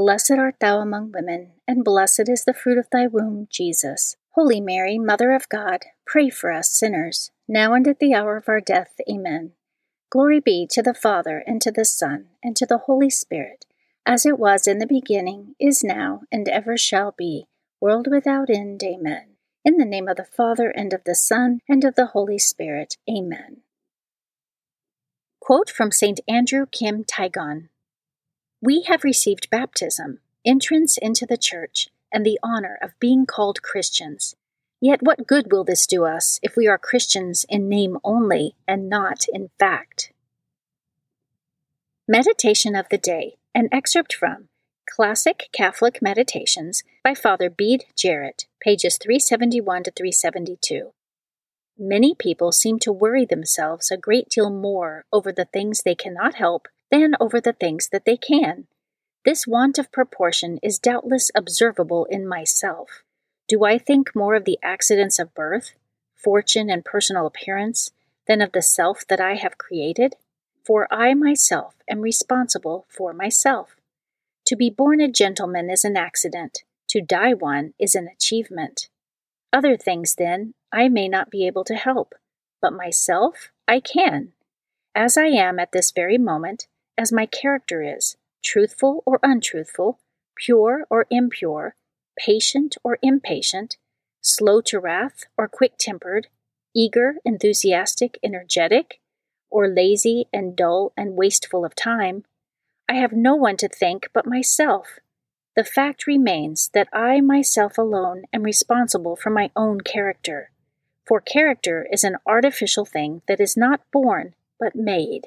Blessed art thou among women, and blessed is the fruit of thy womb, Jesus. Holy Mary, Mother of God, pray for us sinners, now and at the hour of our death. Amen. Glory be to the Father, and to the Son, and to the Holy Spirit, as it was in the beginning, is now, and ever shall be, world without end. Amen. In the name of the Father, and of the Son, and of the Holy Spirit. Amen. Quote from St. Andrew Kim Taegon We have received baptism, entrance into the church, and the honor of being called Christians. Yet what good will this do us if we are Christians in name only and not in fact? Meditation of the Day, an excerpt from Classic Catholic Meditations by Father Bede Jarrett, pages 371 to 372. Many people seem to worry themselves a great deal more over the things they cannot help than over the things that they can. This want of proportion is doubtless observable in myself. Do I think more of the accidents of birth, fortune, and personal appearance than of the self that I have created? For I myself am responsible for myself. To be born a gentleman is an accident, to die one is an achievement. Other things, then, I may not be able to help, but myself I can, as I am at this very moment, as my character is, truthful or untruthful, pure or impure, patient or impatient, slow to wrath or quick tempered, eager, enthusiastic, energetic, or lazy and dull and wasteful of time. I have no one to thank but myself the fact remains that I myself alone am responsible for my own character, for character is an artificial thing that is not born but made.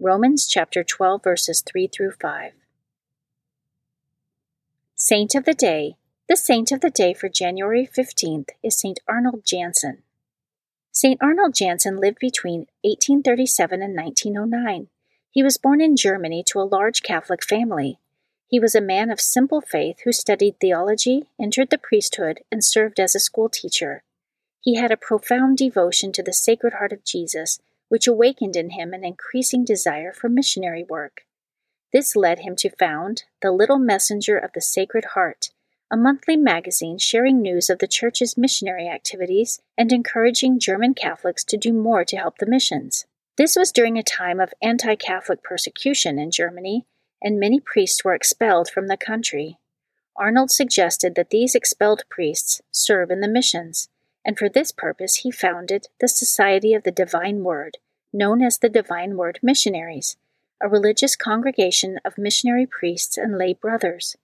Romans chapter 12 verses 3 through 5. Saint of the Day. The saint of the day for January 15th is St. Arnold Janssen. St. Arnold Janssen lived between 1837 and 1909. He was born in Germany to a large Catholic family. He was a man of simple faith who studied theology, entered the priesthood, and served as a school teacher. He had a profound devotion to the Sacred Heart of Jesus, which awakened in him an increasing desire for missionary work. This led him to found The Little Messenger of the Sacred Heart, a monthly magazine sharing news of the Church's missionary activities and encouraging German Catholics to do more to help the missions. This was during a time of anti Catholic persecution in Germany, and many priests were expelled from the country. Arnold suggested that these expelled priests serve in the missions, and for this purpose he founded the Society of the Divine Word, known as the Divine Word Missionaries, a religious congregation of missionary priests and lay brothers.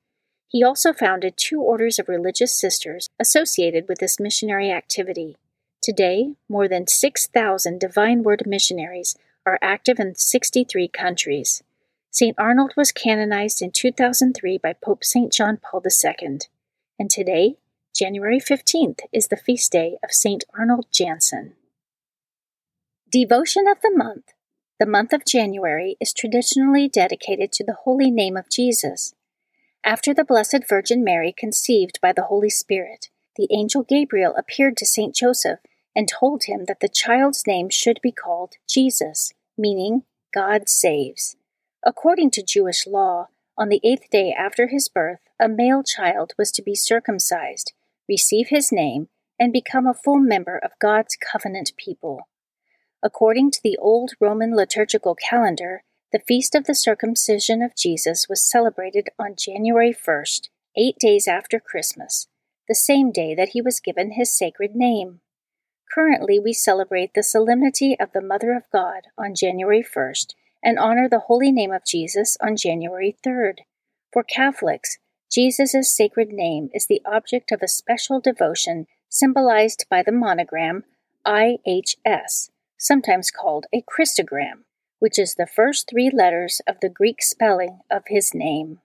He also founded two orders of religious sisters associated with this missionary activity. Today, more than 6,000 Divine Word missionaries are active in 63 countries. St. Arnold was canonized in 2003 by Pope St. John Paul II, and today, January 15th, is the feast day of St. Arnold Janssen. Devotion of the Month The month of January is traditionally dedicated to the holy name of Jesus. After the Blessed Virgin Mary conceived by the Holy Spirit, the angel Gabriel appeared to St. Joseph and told him that the child's name should be called Jesus, meaning God saves. According to Jewish law, on the eighth day after his birth, a male child was to be circumcised, receive his name, and become a full member of God's covenant people. According to the old Roman liturgical calendar, the feast of the circumcision of Jesus was celebrated on January 1st, eight days after Christmas, the same day that he was given his sacred name. Currently, we celebrate the solemnity of the Mother of God on January 1st and honor the holy name of Jesus on January 3rd. For Catholics, Jesus' sacred name is the object of a special devotion symbolized by the monogram IHS, sometimes called a Christogram, which is the first three letters of the Greek spelling of his name.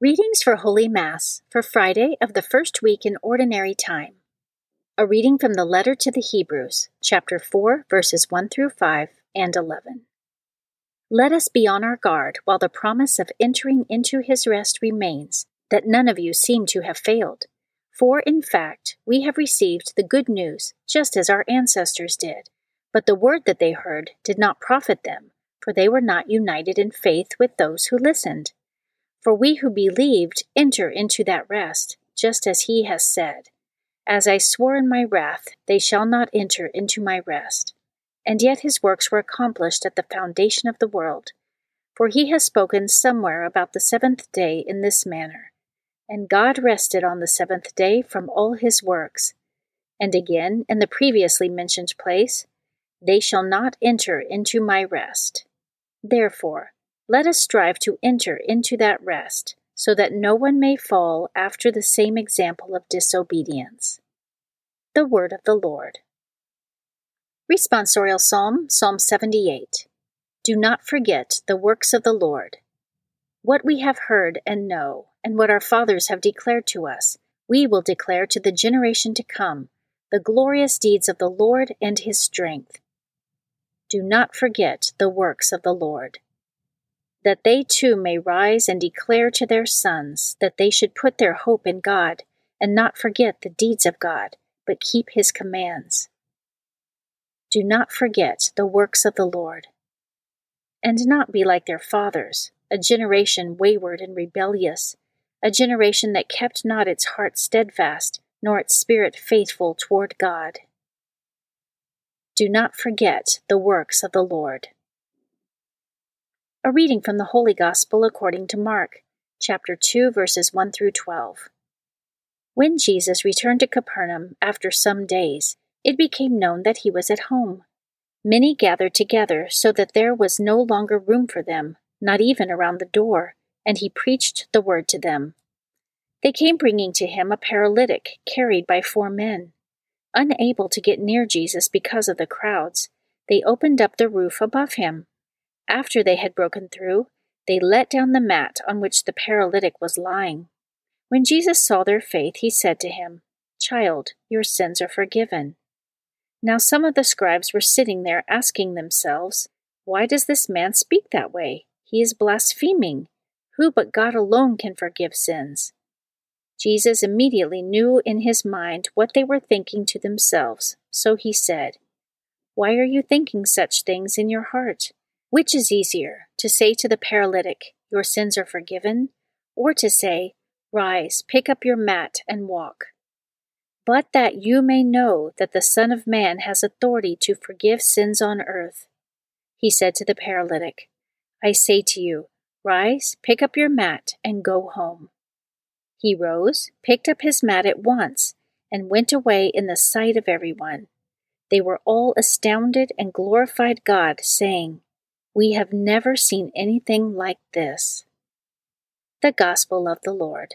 Readings for Holy Mass for Friday of the first week in Ordinary Time. A reading from the letter to the Hebrews, chapter 4, verses 1 through 5 and 11. Let us be on our guard while the promise of entering into his rest remains, that none of you seem to have failed. For, in fact, we have received the good news just as our ancestors did. But the word that they heard did not profit them, for they were not united in faith with those who listened. For we who believed enter into that rest, just as he has said. As I swore in my wrath, they shall not enter into my rest. And yet his works were accomplished at the foundation of the world. For he has spoken somewhere about the seventh day in this manner And God rested on the seventh day from all his works. And again, in the previously mentioned place, They shall not enter into my rest. Therefore, let us strive to enter into that rest so that no one may fall after the same example of disobedience. The Word of the Lord. Responsorial Psalm, Psalm 78. Do not forget the works of the Lord. What we have heard and know, and what our fathers have declared to us, we will declare to the generation to come the glorious deeds of the Lord and his strength. Do not forget the works of the Lord that they too may rise and declare to their sons that they should put their hope in God and not forget the deeds of God, but keep his commands. Do not forget the works of the Lord, and not be like their fathers, a generation wayward and rebellious, a generation that kept not its heart steadfast, nor its spirit faithful toward God. Do not forget the works of the Lord. A reading from the Holy Gospel according to Mark, chapter 2, verses 1 through 12. When Jesus returned to Capernaum after some days, it became known that he was at home. Many gathered together so that there was no longer room for them, not even around the door, and he preached the word to them. They came bringing to him a paralytic carried by four men. Unable to get near Jesus because of the crowds, they opened up the roof above him after they had broken through, they let down the mat on which the paralytic was lying. When Jesus saw their faith, he said to him, Child, your sins are forgiven. Now some of the scribes were sitting there asking themselves, Why does this man speak that way? He is blaspheming. Who but God alone can forgive sins? Jesus immediately knew in his mind what they were thinking to themselves, so he said, Why are you thinking such things in your heart? Which is easier, to say to the paralytic, Your sins are forgiven, or to say, Rise, pick up your mat, and walk? But that you may know that the Son of Man has authority to forgive sins on earth. He said to the paralytic, I say to you, Rise, pick up your mat, and go home. He rose, picked up his mat at once, and went away in the sight of everyone. They were all astounded and glorified God, saying, We have never seen anything like this. The Gospel of the Lord.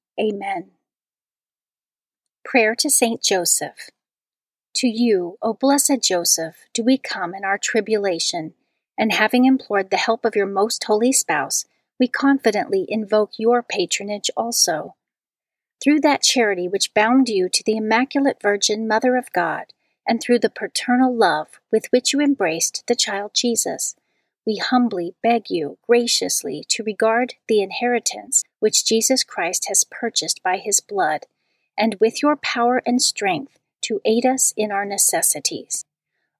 Amen. Prayer to Saint Joseph. To you, O blessed Joseph, do we come in our tribulation, and having implored the help of your most holy spouse, we confidently invoke your patronage also. Through that charity which bound you to the Immaculate Virgin Mother of God, and through the paternal love with which you embraced the child Jesus, we humbly beg you graciously to regard the inheritance which Jesus Christ has purchased by his blood, and with your power and strength to aid us in our necessities.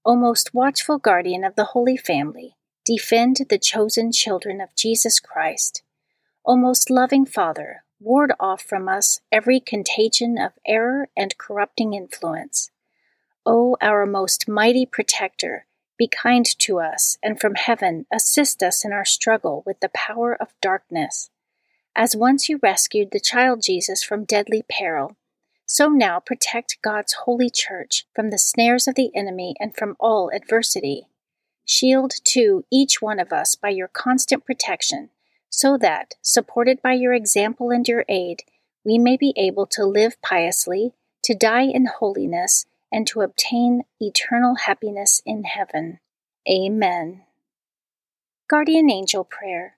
O most watchful guardian of the Holy Family, defend the chosen children of Jesus Christ. O most loving Father, ward off from us every contagion of error and corrupting influence. O our most mighty protector, be kind to us, and from heaven assist us in our struggle with the power of darkness. As once you rescued the child Jesus from deadly peril, so now protect God's holy church from the snares of the enemy and from all adversity. Shield, too, each one of us by your constant protection, so that, supported by your example and your aid, we may be able to live piously, to die in holiness, and to obtain eternal happiness in heaven. Amen. Guardian Angel Prayer.